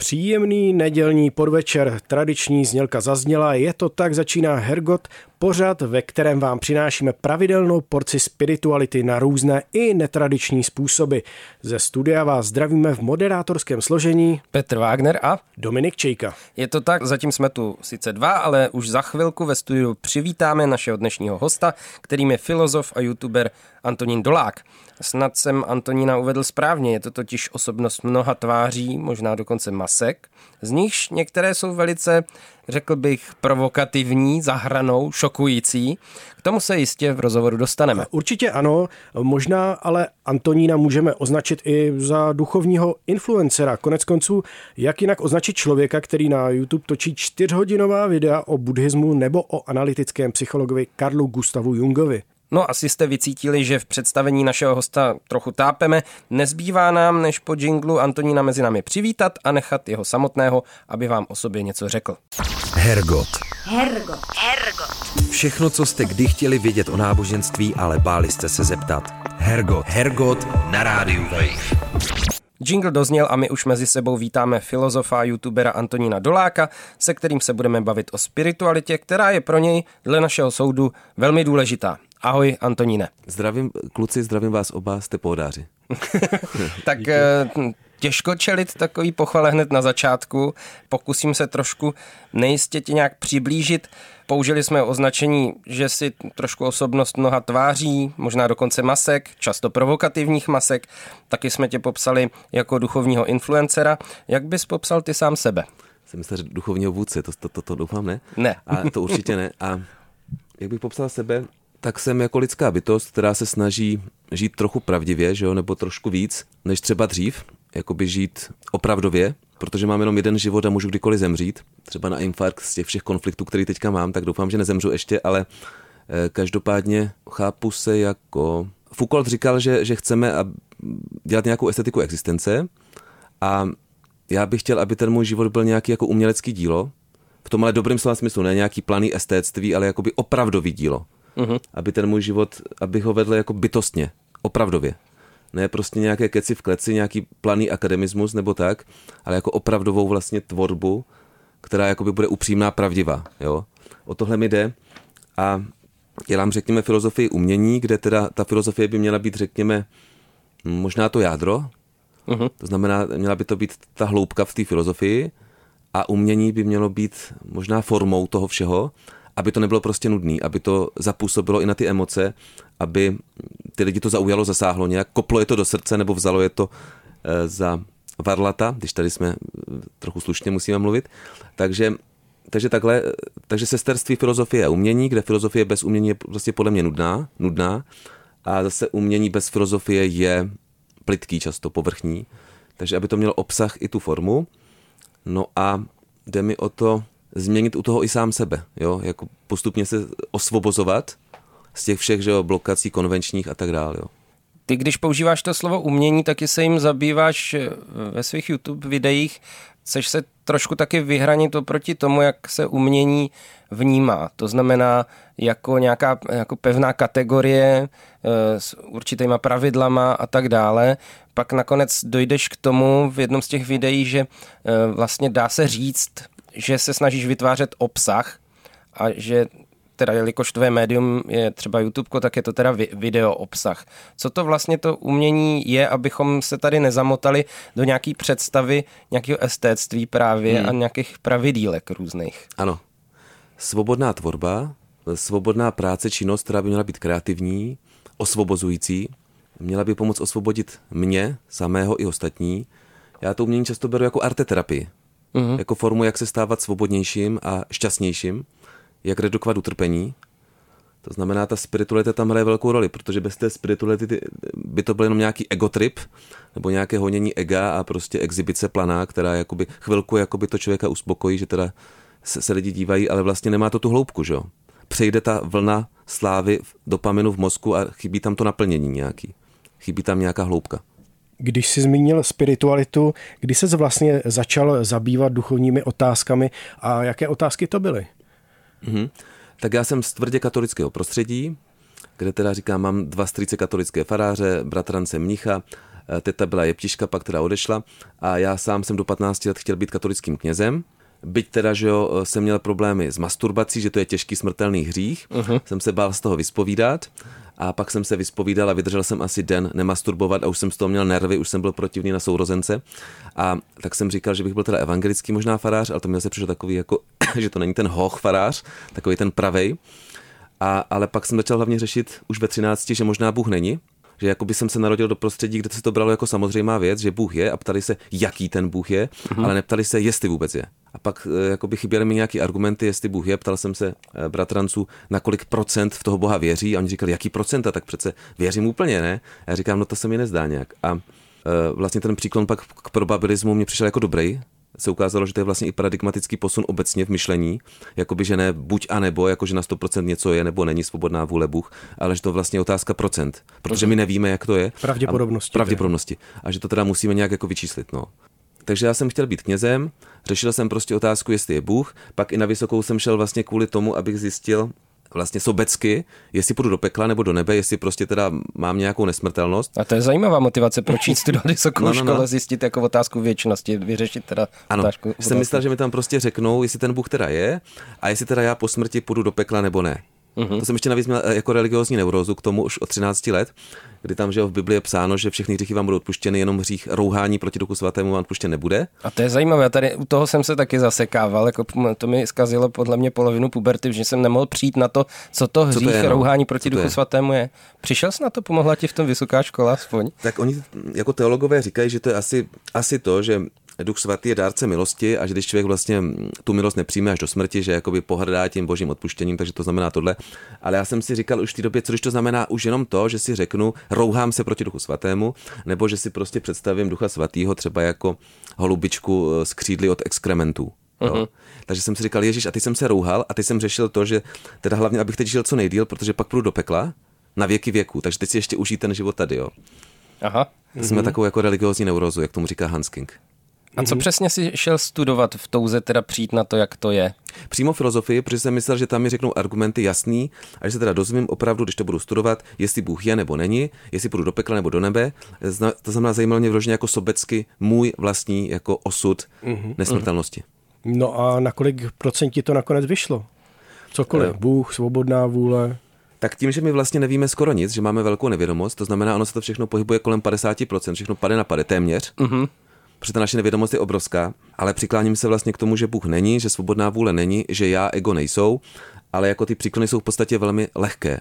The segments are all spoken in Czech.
Příjemný nedělní podvečer, tradiční znělka zazněla, je to tak, začíná Hergot, pořad, ve kterém vám přinášíme pravidelnou porci spirituality na různé i netradiční způsoby. Ze studia vás zdravíme v moderátorském složení Petr Wagner a Dominik Čejka. Je to tak, zatím jsme tu sice dva, ale už za chvilku ve studiu přivítáme našeho dnešního hosta, kterým je filozof a youtuber Antonín Dolák. Snad jsem Antonína uvedl správně, je to totiž osobnost mnoha tváří, možná dokonce masek, z nichž některé jsou velice, řekl bych, provokativní, zahranou, šokující. K tomu se jistě v rozhovoru dostaneme. Určitě ano, možná ale Antonína můžeme označit i za duchovního influencera. Konec konců, jak jinak označit člověka, který na YouTube točí čtyřhodinová videa o buddhismu nebo o analytickém psychologovi Karlu Gustavu Jungovi. No asi jste vycítili, že v představení našeho hosta trochu tápeme. Nezbývá nám, než po jinglu Antonína mezi námi přivítat a nechat jeho samotného, aby vám o sobě něco řekl. Hergot. Hergot. Hergot. Všechno, co jste kdy chtěli vědět o náboženství, ale báli jste se zeptat. Hergot. Hergot na rádiu Wave. Jingle dozněl a my už mezi sebou vítáme filozofa a youtubera Antonína Doláka, se kterým se budeme bavit o spiritualitě, která je pro něj, dle našeho soudu, velmi důležitá. Ahoj, Antoníne. Zdravím, kluci, zdravím vás oba, jste pohodáři. tak eh, těžko čelit takový pochvale hned na začátku. Pokusím se trošku nejistě tě nějak přiblížit. Použili jsme označení, že si trošku osobnost mnoha tváří, možná dokonce masek, často provokativních masek. Taky jsme tě popsali jako duchovního influencera. Jak bys popsal ty sám sebe? Jsem myslel, že duchovního vůdce, to, to, to, to doufám, ne? Ne. A to určitě ne. A jak bych popsal sebe, tak jsem jako lidská bytost, která se snaží žít trochu pravdivě, že jo, nebo trošku víc, než třeba dřív, jakoby žít opravdově, protože mám jenom jeden život a můžu kdykoliv zemřít. Třeba na infarkt z těch všech konfliktů, který teďka mám, tak doufám, že nezemřu ještě, ale eh, každopádně chápu se jako... Foucault říkal, že, že chceme dělat nějakou estetiku existence a já bych chtěl, aby ten můj život byl nějaký jako umělecký dílo, v tom ale dobrým slova smyslu, ne nějaký planý estétství, ale jakoby opravdový dílo uh-huh. aby ten můj život, abych ho vedl jako bytostně, opravdově. Ne prostě nějaké keci v kleci, nějaký planý akademismus nebo tak, ale jako opravdovou vlastně tvorbu, která jakoby bude upřímná, pravdivá. Jo? O tohle mi jde a dělám, řekněme, filozofii umění, kde teda ta filozofie by měla být, řekněme, možná to jádro, uh-huh. to znamená, měla by to být ta hloubka v té filozofii a umění by mělo být možná formou toho všeho aby to nebylo prostě nudný, aby to zapůsobilo i na ty emoce, aby ty lidi to zaujalo, zasáhlo nějak, koplo je to do srdce nebo vzalo je to e, za varlata, když tady jsme eh, trochu slušně musíme mluvit. Takže, takže takhle, takže sesterství filozofie a umění, kde filozofie bez umění je prostě podle mě nudná, nudná a zase umění bez filozofie je plitký, často povrchní. Takže aby to mělo obsah i tu formu. No a jde mi o to, změnit u toho i sám sebe, jo, jako postupně se osvobozovat z těch všech, že jo, blokací konvenčních a tak dále, jo. Ty, když používáš to slovo umění, taky se jim zabýváš eh, ve svých YouTube videích. Chceš se trošku taky vyhranit oproti tomu, jak se umění vnímá. To znamená jako nějaká jako pevná kategorie e, s určitýma pravidlama a tak dále. Pak nakonec dojdeš k tomu v jednom z těch videí, že e, vlastně dá se říct, že se snažíš vytvářet obsah a že teda jelikož tvoje médium je třeba YouTube, tak je to teda video obsah. Co to vlastně to umění je, abychom se tady nezamotali do nějaký představy nějakého estétství právě hmm. a nějakých pravidílek různých. Ano. Svobodná tvorba, svobodná práce, činnost, která by měla být kreativní, osvobozující, měla by pomoct osvobodit mě, samého i ostatní. Já to umění často beru jako arteterapii uh-huh. jako formu, jak se stávat svobodnějším a šťastnějším, jak redukovat utrpení. To znamená, ta spiritualita tam hraje velkou roli, protože bez té spirituality by to byl jenom nějaký egotrip, nebo nějaké honění ega a prostě exibice planá, která jakoby chvilku jakoby to člověka uspokojí, že teda se, se lidi dívají, ale vlastně nemá to tu hloubku, že jo. Přejde ta vlna slávy dopaminu v mozku a chybí tam to naplnění nějaký. Chybí tam nějaká hloubka. Když jsi zmínil spiritualitu, kdy se vlastně začal zabývat duchovními otázkami a jaké otázky to byly? Mm-hmm. Tak já jsem z tvrdě katolického prostředí, kde teda říkám, mám dva strýce katolické faráře, bratrance mnicha, eh, teta byla jeptiška, pak teda odešla a já sám jsem do 15 let chtěl být katolickým knězem. Byť teda, že jo, eh, jsem měl problémy s masturbací, že to je těžký smrtelný hřích, uh-huh. jsem se bál z toho vyspovídat a pak jsem se vyspovídal a vydržel jsem asi den nemasturbovat a už jsem z toho měl nervy, už jsem byl protivný na sourozence a tak jsem říkal, že bych byl teda evangelický možná farář, ale to mi se přišlo takový jako, že to není ten hoch farář, takový ten pravej. A, ale pak jsem začal hlavně řešit už ve 13, že možná Bůh není, že jako by jsem se narodil do prostředí, kde se to bralo jako samozřejmá věc, že Bůh je a ptali se, jaký ten Bůh je, mm-hmm. ale neptali se, jestli vůbec je. A pak eh, jako by chyběly mi nějaké argumenty, jestli Bůh je. Ptal jsem se eh, bratranců, na kolik procent v toho Boha věří a oni říkali, jaký procenta, tak přece věřím úplně, ne? A já říkám, no to se mi nezdá nějak. A eh, vlastně ten příklon pak k probabilismu mě přišel jako dobrý, se ukázalo, že to je vlastně i paradigmatický posun obecně v myšlení, jakoby, že ne buď a nebo, jako že na 100% něco je nebo není svobodná vůle Bůh, ale že to vlastně je otázka procent, protože my nevíme, jak to je. Pravděpodobnosti. A, pravděpodobnosti. A že to teda musíme nějak jako vyčíslit. No. Takže já jsem chtěl být knězem, řešil jsem prostě otázku, jestli je Bůh, pak i na vysokou jsem šel vlastně kvůli tomu, abych zjistil, vlastně sobecky, jestli půjdu do pekla nebo do nebe, jestli prostě teda mám nějakou nesmrtelnost. A to je zajímavá motivace, proč jít studovat vysokou no, no, no. škole, zjistit jako otázku věčnosti, vyřešit teda ano, otázku. jsem myslel, že mi tam prostě řeknou, jestli ten Bůh teda je a jestli teda já po smrti půjdu do pekla nebo ne. Mm-hmm. To jsem ještě navíc měl eh, jako religiozní neurózu k tomu už od 13 let, kdy tam že v Bibli je psáno, že všechny hříchy vám budou odpuštěny, jenom hřích rouhání proti duchu svatému vám odpuštěn nebude. A to je zajímavé, tady u toho jsem se taky zasekával, jako to mi zkazilo podle mě polovinu puberty, že jsem nemohl přijít na to, co to hřích co to je, no? rouhání proti co duchu je? svatému je. Přišel jsi na to, pomohla ti v tom vysoká škola aspoň? Tak oni jako teologové říkají, že to je asi, asi to, že Duch svatý je dárce milosti a že když člověk vlastně tu milost nepřijme až do smrti, že jakoby pohrdá tím božím odpuštěním, takže to znamená tohle. Ale já jsem si říkal už v té době, co když to znamená už jenom to, že si řeknu, rouhám se proti Duchu svatému, nebo že si prostě představím Ducha svatého třeba jako holubičku z křídly od exkrementů. Uh-huh. Takže jsem si říkal, Ježíš, a ty jsem se rouhal a ty jsem řešil to, že teda hlavně, abych teď žil co nejdíl, protože pak půjdu do pekla na věky věku, takže teď si ještě užij ten život tady, jo. Aha. Jsme uh-huh. takovou jako religiózní neurozu, jak tomu říká Hans King. A co mm-hmm. přesně si šel studovat v touze teda přijít na to, jak to je? Přímo filozofii, protože jsem myslel, že tam mi řeknou argumenty jasný a že se teda dozvím opravdu, když to budu studovat, jestli Bůh je nebo není, jestli půjdu do pekla nebo do nebe. To znamená zajímalo mě vložně jako sobecky můj vlastní jako osud mm-hmm. nesmrtelnosti. No a na kolik procentí to nakonec vyšlo? Cokoliv, uh, Bůh, svobodná vůle? Tak tím, že my vlastně nevíme skoro nic, že máme velkou nevědomost, to znamená, ono se to všechno pohybuje kolem 50%, všechno pade na pade, téměř. Mm-hmm protože ta naše nevědomost je obrovská, ale přikláním se vlastně k tomu, že Bůh není, že svobodná vůle není, že já, ego nejsou, ale jako ty příklony jsou v podstatě velmi lehké.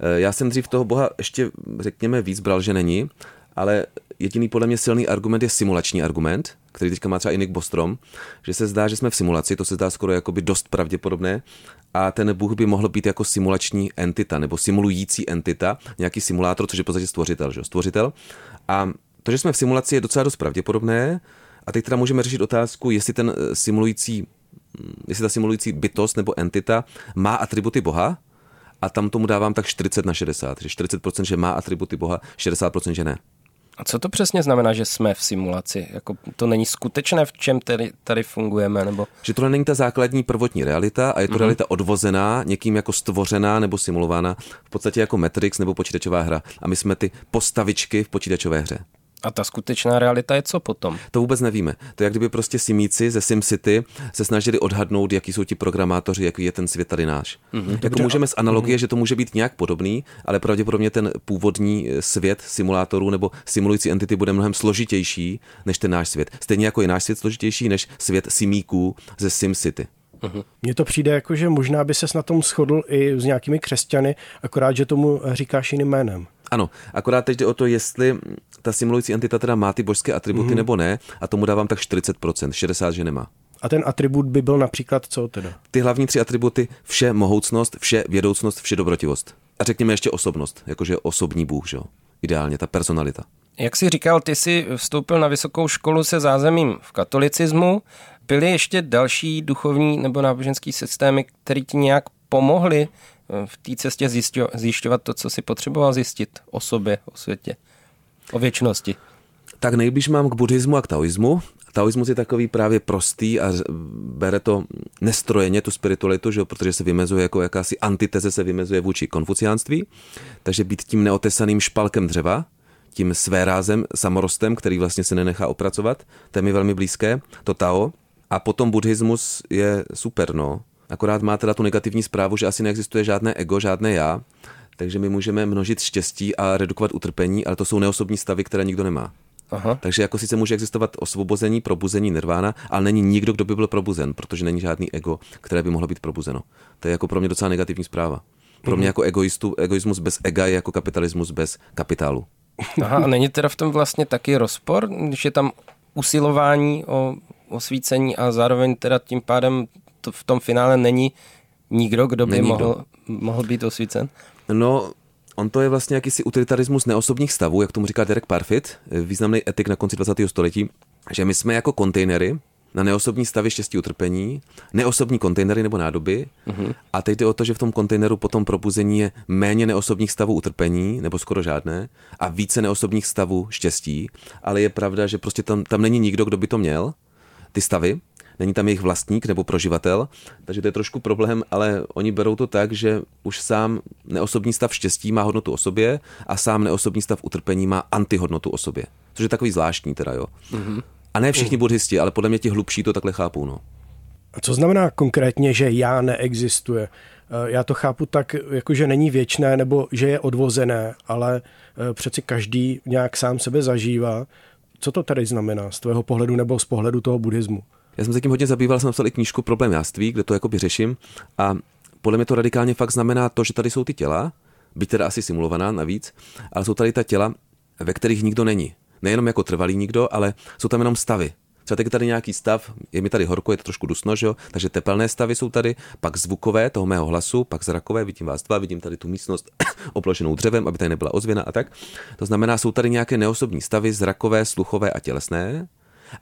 Eh, já jsem dřív toho Boha ještě, řekněme, víc bral, že není, ale jediný podle mě silný argument je simulační argument, který teďka má třeba i Nick Bostrom, že se zdá, že jsme v simulaci, to se zdá skoro jakoby dost pravděpodobné, a ten Bůh by mohl být jako simulační entita nebo simulující entita, nějaký simulátor, což je v podstatě stvořitel, že? stvořitel. A to, že jsme v simulaci, je docela dost pravděpodobné. A teď teda můžeme řešit otázku, jestli ten eh, simulující, hm, jestli ta simulující bytost nebo entita má atributy Boha, a tam tomu dávám tak 40 na 60, že 40% že má atributy Boha, 60% že ne. A co to přesně znamená, že jsme v simulaci? Jako to není skutečné, v čem tady, tady fungujeme? Nebo... Že tohle není ta základní prvotní realita a je to mm-hmm. realita odvozená, někým jako stvořená nebo simulována, v podstatě jako Matrix nebo počítačová hra. A my jsme ty postavičky v počítačové hře. A ta skutečná realita je co potom? To vůbec nevíme. To je jak kdyby prostě simíci ze SimCity se snažili odhadnout, jaký jsou ti programátoři, jaký je ten svět tady náš. Mm-hmm. Jako můžeme z analogie, mm-hmm. že to může být nějak podobný, ale pravděpodobně ten původní eh, svět simulátorů nebo simulující entity bude mnohem složitější než ten náš svět. Stejně jako je náš svět složitější než svět simíků ze SimCity. Uh-huh. Mně to přijde jako, že možná by ses na tom shodl i s nějakými křesťany, akorát, že tomu říkáš jiným jménem. Ano, akorát teď jde o to, jestli ta simulující entita teda má ty božské atributy mm-hmm. nebo ne, a tomu dávám tak 40%, 60% že nemá. A ten atribut by byl například co teda? Ty hlavní tři atributy, vše mohoucnost, vše vědoucnost, vše dobrotivost. A řekněme ještě osobnost, jakože osobní bůh, že jo? Ideálně, ta personalita. Jak jsi říkal, ty jsi vstoupil na vysokou školu se zázemím v katolicismu. Byly ještě další duchovní nebo náboženský systémy, které ti nějak pomohly v té cestě zjišťovat to, co si potřeboval zjistit o sobě, o světě? o věčnosti? Tak nejblíž mám k buddhismu a k taoismu. Taoismus je takový právě prostý a bere to nestrojeně, tu spiritualitu, že? protože se vymezuje jako jakási antiteze, se vymezuje vůči konfuciánství. Takže být tím neotesaným špalkem dřeva, tím svérázem, samorostem, který vlastně se nenechá opracovat, to je mi velmi blízké, to Tao. A potom buddhismus je super, no. Akorát má teda tu negativní zprávu, že asi neexistuje žádné ego, žádné já, takže my můžeme množit štěstí a redukovat utrpení, ale to jsou neosobní stavy, které nikdo nemá. Aha. Takže jako sice může existovat osvobození, probuzení, nirvána, ale není nikdo, kdo by byl probuzen, protože není žádný ego, které by mohlo být probuzeno. To je jako pro mě docela negativní zpráva. Pro mě mhm. jako egoistu, egoismus bez ega je jako kapitalismus bez kapitálu. Aha, a není teda v tom vlastně taky rozpor, když je tam usilování o osvícení a zároveň teda tím pádem to v tom finále není nikdo, kdo by není mohl, mohl být osvícen? No, On to je vlastně jakýsi utilitarismus neosobních stavů, jak tomu říká Derek Parfit, významný etik na konci 20. století, že my jsme jako kontejnery na neosobní stavy štěstí utrpení, neosobní kontejnery nebo nádoby uh-huh. a teď jde o to, že v tom kontejneru potom probuzení je méně neosobních stavů utrpení, nebo skoro žádné, a více neosobních stavů štěstí, ale je pravda, že prostě tam, tam není nikdo, kdo by to měl, ty stavy, není tam jejich vlastník nebo proživatel, takže to je trošku problém, ale oni berou to tak, že už sám neosobní stav štěstí má hodnotu o sobě a sám neosobní stav utrpení má antihodnotu o sobě. Což je takový zvláštní teda, jo. Mm-hmm. A ne všichni mm. buddhisti, ale podle mě ti hlubší to takhle chápou, no. A co znamená konkrétně, že já neexistuje? Eh, já to chápu tak, jako že není věčné nebo že je odvozené, ale eh, přeci každý nějak sám sebe zažívá. Co to tady znamená z tvého pohledu nebo z pohledu toho buddhismu? Já jsem se tím hodně zabýval, jsem napsal i knížku Problém jáství, kde to jakoby řeším a podle mě to radikálně fakt znamená to, že tady jsou ty těla, byť teda asi simulovaná navíc, ale jsou tady ta těla, ve kterých nikdo není. Nejenom jako trvalý nikdo, ale jsou tam jenom stavy. Třeba teď tady nějaký stav, je mi tady horko, je to trošku dusno, že jo? takže tepelné stavy jsou tady, pak zvukové toho mého hlasu, pak zrakové, vidím vás dva, vidím tady tu místnost oplošenou dřevem, aby tady nebyla ozvěna a tak. To znamená, jsou tady nějaké neosobní stavy, zrakové, sluchové a tělesné,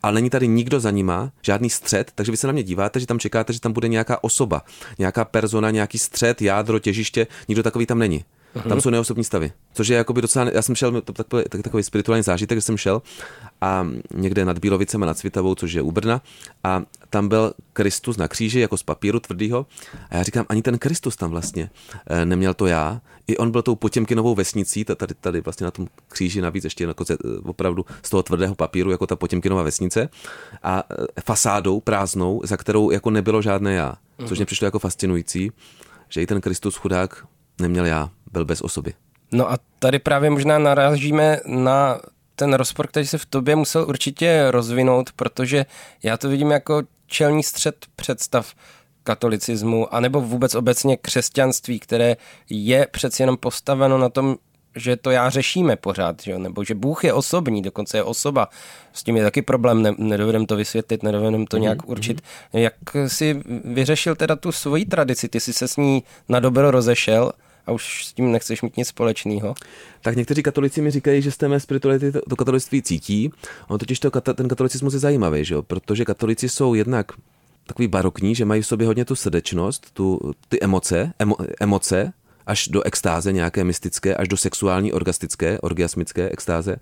ale není tady nikdo za nima, žádný střed, takže vy se na mě díváte, že tam čekáte, že tam bude nějaká osoba, nějaká persona, nějaký střed, jádro, těžiště, nikdo takový tam není. Tam jsou neosobní stavy, což je jakoby docela, já jsem šel, to takový, takový spirituální zážitek, že jsem šel a někde nad Bílovicem a nad Svitavou, což je u Brna a tam byl Kristus na kříži jako z papíru tvrdýho a já říkám, ani ten Kristus tam vlastně eh, neměl to já, i on byl tou Potěmkinovou vesnicí, tady, tady vlastně na tom kříži navíc ještě jako ze, opravdu z toho tvrdého papíru, jako ta Potěmkinova vesnice a eh, fasádou prázdnou, za kterou jako nebylo žádné já, což mě přišlo jako fascinující, že i ten Kristus chudák neměl já, byl bez osoby. No a tady právě možná narážíme na ten rozpor, který se v tobě musel určitě rozvinout, protože já to vidím jako čelní střed představ katolicismu, anebo vůbec obecně křesťanství, které je přeci jenom postaveno na tom, že to já řešíme pořád, že? nebo že Bůh je osobní, dokonce je osoba. S tím je taky problém, ne, nedovedem to vysvětlit, nedovedem to nějak mm-hmm. určit. Jak si vyřešil teda tu svoji tradici? Ty jsi se s ní na dobro rozešel a už s tím nechceš mít nic společného. Tak někteří katolici mi říkají, že z té mé spirituality to, to katolictví cítí. On totiž to, ten katolicismus je zajímavý, že jo? protože katolici jsou jednak takový barokní, že mají v sobě hodně tu srdečnost, tu, ty emoce, emo, emoce, až do extáze nějaké mystické, až do sexuální orgastické, orgasmické extáze.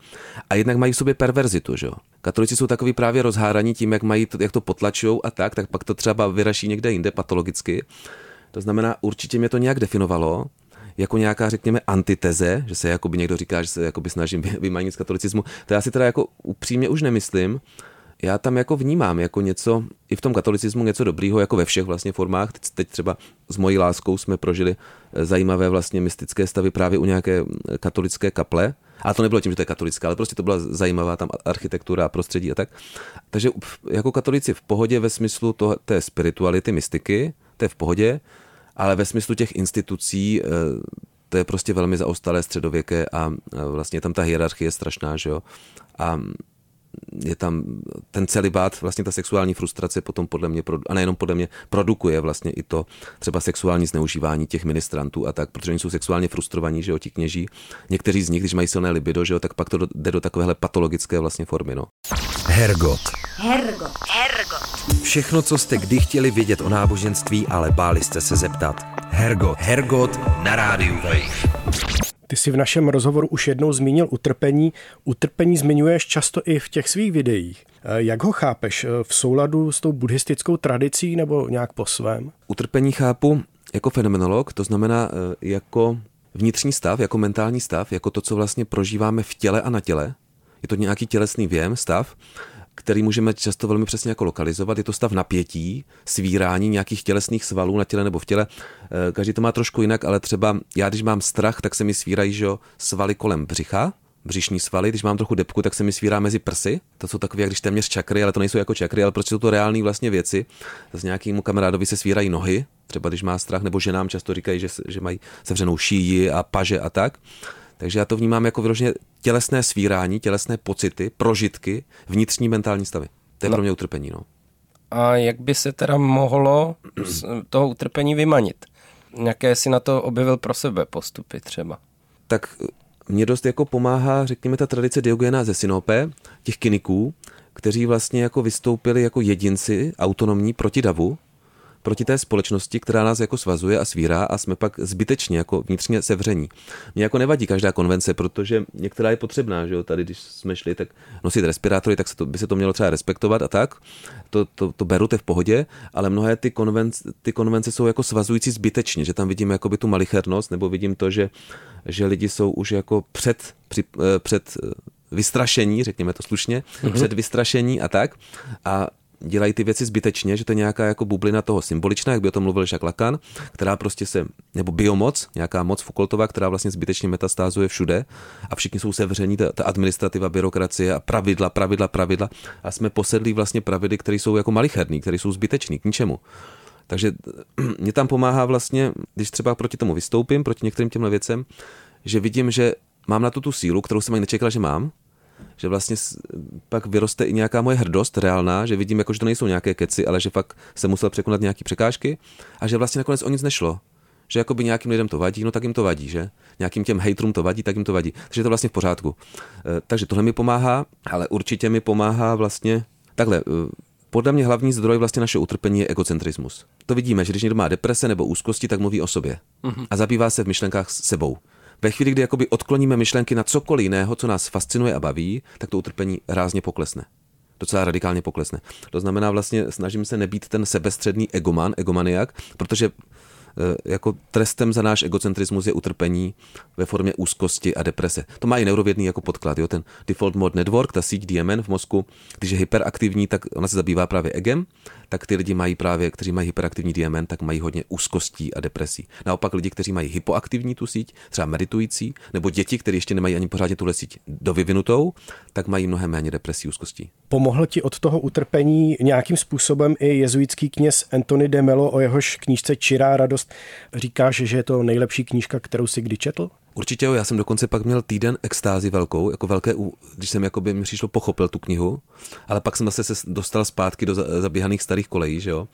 A jednak mají v sobě perverzitu, že jo. Katolici jsou takový právě rozháraní tím, jak, mají jak to potlačují a tak, tak pak to třeba vyraší někde jinde patologicky. To znamená, určitě mě to nějak definovalo, jako nějaká, řekněme, antiteze, že se jakoby někdo říká, že se jakoby snažím vymanit z katolicismu. To já si teda jako upřímně už nemyslím. Já tam jako vnímám jako něco, i v tom katolicismu něco dobrýho, jako ve všech vlastně formách. Teď, teď třeba s mojí láskou jsme prožili eh, zajímavé vlastně mystické stavy právě u nějaké eh, katolické kaple, a to nebylo tím, že to je katolická, ale prostě to byla zajímavá tam architektura a prostředí a tak. Takže jako katolici v pohodě ve smyslu toho, té spirituality, mystiky, to je v pohodě, ale ve smyslu těch institucí eh, to je prostě velmi zaostalé středověké a vlastně tam ta hierarchie je strašná, že jo. A je tam ten celibát, vlastně ta sexuální frustrace potom podle mě, a nejenom podle mě, produkuje vlastně i to třeba sexuální zneužívání těch ministrantů a tak, protože oni jsou sexuálně frustrovaní, že jo, ti kněží. Někteří z nich, když mají silné libido, že jo, tak pak to jde do takovéhle patologické vlastně formy, no. Hergot. Hergot. Hergot. Všechno, co jste kdy chtěli vědět o náboženství, ale báli jste se zeptat. Hergot. Hergot na rádiu Wave. Ty si v našem rozhovoru už jednou zmínil utrpení. Utrpení zmiňuješ často i v těch svých videích. Eh, jak ho chápeš? Eh, v souladu s tou buddhistickou tradicí nebo nějak po svém? Utrpení chápu jako fenomenolog, to znamená eh, jako vnitřní stav, jako mentální stav, jako to, co vlastně prožíváme v těle a na těle. Je to nějaký tělesný věm, stav, který můžeme často velmi přesně jako lokalizovat. Je to stav napětí, svírání nějakých tělesných svalů na těle nebo v těle. Každý to má trošku jinak, ale třeba já, když mám strach, tak se mi svírají že svaly kolem břicha, břišní svaly, když mám trochu depku, tak se mi svírá mezi prsy. To jsou takové, jak když téměř čakry, ale to nejsou jako čakry, ale prostě jsou to reální vlastně věci. S nějakému kamarádovi se svírají nohy, třeba když má strach, nebo ženám často říkají, že, že mají sevřenou šíji a paže a tak. Takže já to vnímám jako vyloženě tělesné svírání, tělesné pocity, prožitky, vnitřní mentální stavy. To je no. pro mě utrpení. No. A jak by se teda mohlo z toho utrpení vymanit? Jaké si na to objevil pro sebe postupy třeba? Tak mě dost jako pomáhá, řekněme, ta tradice Diogena ze Sinope, těch kyniků, kteří vlastně jako vystoupili jako jedinci autonomní proti davu, proti té společnosti, která nás jako svazuje a svírá a jsme pak zbytečně jako vnitřně sevření. Mně jako nevadí každá konvence, protože některá je potřebná, že jo? Tady, když jsme šli, tak nosit respirátory, tak se to, by se to mělo třeba respektovat a tak. To, to, to beru, to je v pohodě, ale mnohé ty konvence, ty konvence jsou jako svazující zbytečně, že tam vidím jakoby tu malichernost, nebo vidím to, že, že lidi jsou už jako před, při, eh, před eh, vystrašení, řekněme to slušně, mm-hmm. před vystrašení a tak. A dělají ty věci zbytečně, že to je nějaká jako bublina toho symboličná, jak by o tom mluvil Jacques Lacan, která prostě se, nebo biomoc, nějaká moc Foucaultová, která vlastně zbytečně metastázuje všude a všichni jsou sevření, ta, ta administrativa, byrokracie a pravidla, pravidla, pravidla a jsme posedlí vlastně pravidly, které jsou jako malicherný, které jsou zbytečný k ničemu. Takže mě tam pomáhá vlastně, když třeba proti tomu vystoupím, proti některým těmhle věcem, že vidím, že mám na to tu sílu, kterou jsem ani nečekal, že mám, že vlastně pak vyroste i nějaká moje hrdost reálná, že vidím, jako, že to nejsou nějaké keci, ale že fakt se musel překonat nějaké překážky a že vlastně nakonec o nic nešlo. Že jako by nějakým lidem to vadí, no tak jim to vadí, že? Nějakým těm hejtrům to vadí, tak jim to vadí. Takže je to vlastně v pořádku. E, takže tohle mi pomáhá, ale určitě mi pomáhá vlastně takhle. E, podle mě hlavní zdroj vlastně našeho utrpení je egocentrismus. To vidíme, že když někdo má deprese nebo úzkosti, tak mluví o sobě. Mm-hmm. A zabývá se v myšlenkách s sebou. Ve chvíli, kdy jakoby odkloníme myšlenky na cokoliv jiného, co nás fascinuje a baví, tak to utrpení rázně poklesne docela radikálně poklesne. To znamená vlastně, snažím se nebýt ten sebestředný egoman, egomaniak, protože jako trestem za náš egocentrismus je utrpení ve formě úzkosti a deprese. To má i neurovědný jako podklad. Jo? Ten Default Mode Network, ta síť DMN v mozku, když je hyperaktivní, tak ona se zabývá právě egem, tak ty lidi mají právě, kteří mají hyperaktivní DMN, tak mají hodně úzkostí a depresí. Naopak lidi, kteří mají hypoaktivní tu síť, třeba meditující, nebo děti, kteří ještě nemají ani pořádně tuhle síť dovyvinutou, tak mají mnohem méně depresí úzkostí. Pomohl ti od toho utrpení nějakým způsobem i jezuitský kněz Anthony de Mello, o jehož knížce Čirá radost říkáš, že je to nejlepší knížka, kterou si kdy četl? Určitě jo, já jsem dokonce pak měl týden extázi velkou, jako velké, když jsem jakoby mi přišlo pochopil tu knihu, ale pak jsem zase se dostal zpátky do zaběhaných starých kolejí, že jo.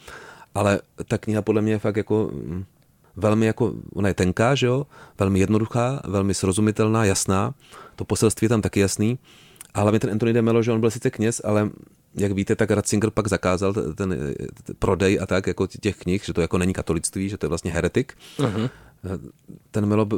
Ale ta kniha podle mě je fakt jako mm, velmi jako, ona je tenká, že jo, velmi jednoduchá, velmi srozumitelná, jasná, to poselství je tam taky jasný, ale mi ten Anthony de Mello, že on byl sice kněz, ale jak víte, tak Ratzinger pak zakázal ten, ten prodej a tak jako těch knih, že to jako není katolictví, že to je vlastně heretik. Uh-huh. Ten Melo,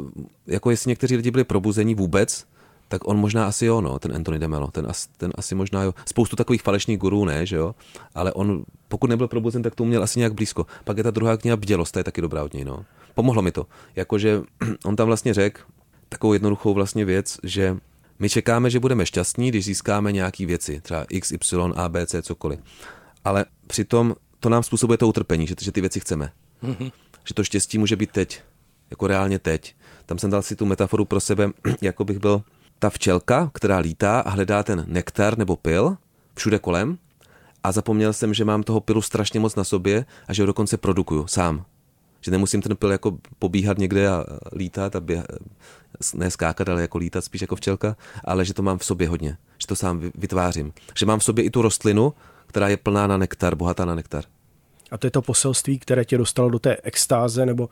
jako jestli někteří lidi byli probuzení vůbec, tak on možná asi jo, no, ten Anthony de Melo, ten, as, ten asi možná jo. Spoustu takových falešných gurů ne, že jo, ale on, pokud nebyl probuzen, tak to měl asi nějak blízko. Pak je ta druhá kniha Bdělost, ta je taky dobrá od něj, no. Pomohlo mi to. Jakože on tam vlastně řekl takovou jednoduchou vlastně věc, že my čekáme, že budeme šťastní, když získáme nějaké věci, třeba X, Y, A, B, C, cokoliv. Ale přitom to nám způsobuje to utrpení, že, že ty věci chceme. Mm-hmm. Že to štěstí může být teď, jako reálně teď. Tam jsem dal si tu metaforu pro sebe, jako bych byl ta včelka, která lítá a hledá ten nektar nebo pil všude kolem a zapomněl jsem, že mám toho pilu strašně moc na sobě a že ho dokonce produkuju sám. Že nemusím ten pil jako pobíhat někde a lítat a běha, ne skákat, ale jako lítat spíš jako včelka, ale že to mám v sobě hodně, že to sám vytvářím. Že mám v sobě i tu rostlinu, která je plná na nektar, bohatá na nektar. A to je to poselství, které tě dostalo do té extáze, nebo